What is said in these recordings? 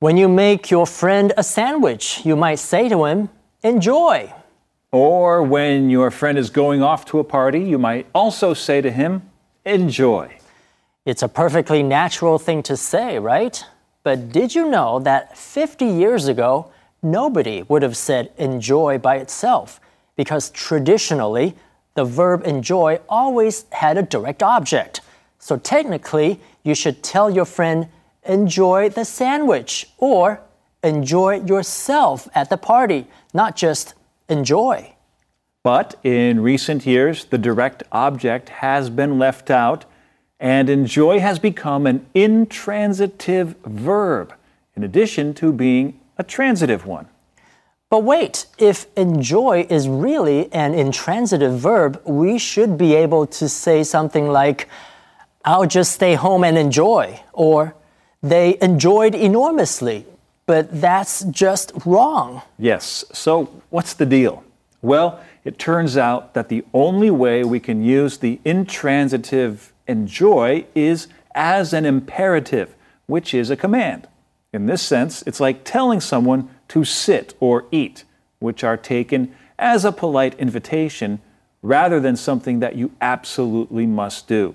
When you make your friend a sandwich, you might say to him, Enjoy. Or when your friend is going off to a party, you might also say to him, Enjoy. It's a perfectly natural thing to say, right? But did you know that 50 years ago, nobody would have said enjoy by itself? Because traditionally, the verb enjoy always had a direct object. So technically, you should tell your friend, enjoy the sandwich or enjoy yourself at the party, not just enjoy. But in recent years, the direct object has been left out, and enjoy has become an intransitive verb, in addition to being a transitive one. But wait, if enjoy is really an intransitive verb, we should be able to say something like, I'll just stay home and enjoy, or they enjoyed enormously. But that's just wrong. Yes, so what's the deal? Well, it turns out that the only way we can use the intransitive enjoy is as an imperative, which is a command. In this sense, it's like telling someone to sit or eat, which are taken as a polite invitation rather than something that you absolutely must do.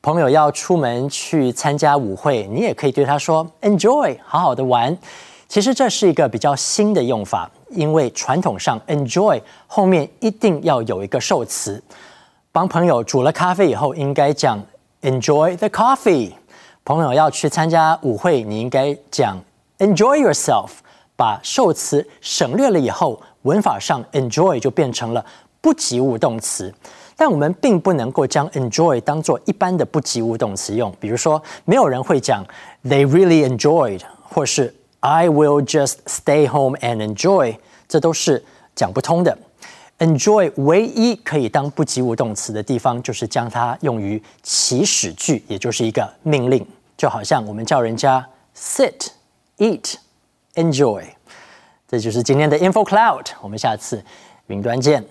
朋友要出门去参加舞会，你也可以对他说 enjoy，好好的玩。其实这是一个比较新的用法，因为传统上 enjoy 后面一定要有一个受词。帮朋友煮了咖啡以后，应该讲 enjoy the coffee。朋友要去参加舞会，你应该讲 enjoy yourself。把受词省略了以后，文法上 enjoy 就变成了不及物动词。但我们并不能够将 enjoy 当做一般的不及物动词用。比如说，没有人会讲 they really enjoyed，或是 I will just stay home and enjoy，这都是讲不通的。enjoy 唯一可以当不及物动词的地方，就是将它用于祈使句，也就是一个命令，就好像我们叫人家 sit、eat、enjoy。这就是今天的 Info Cloud，我们下次云端见。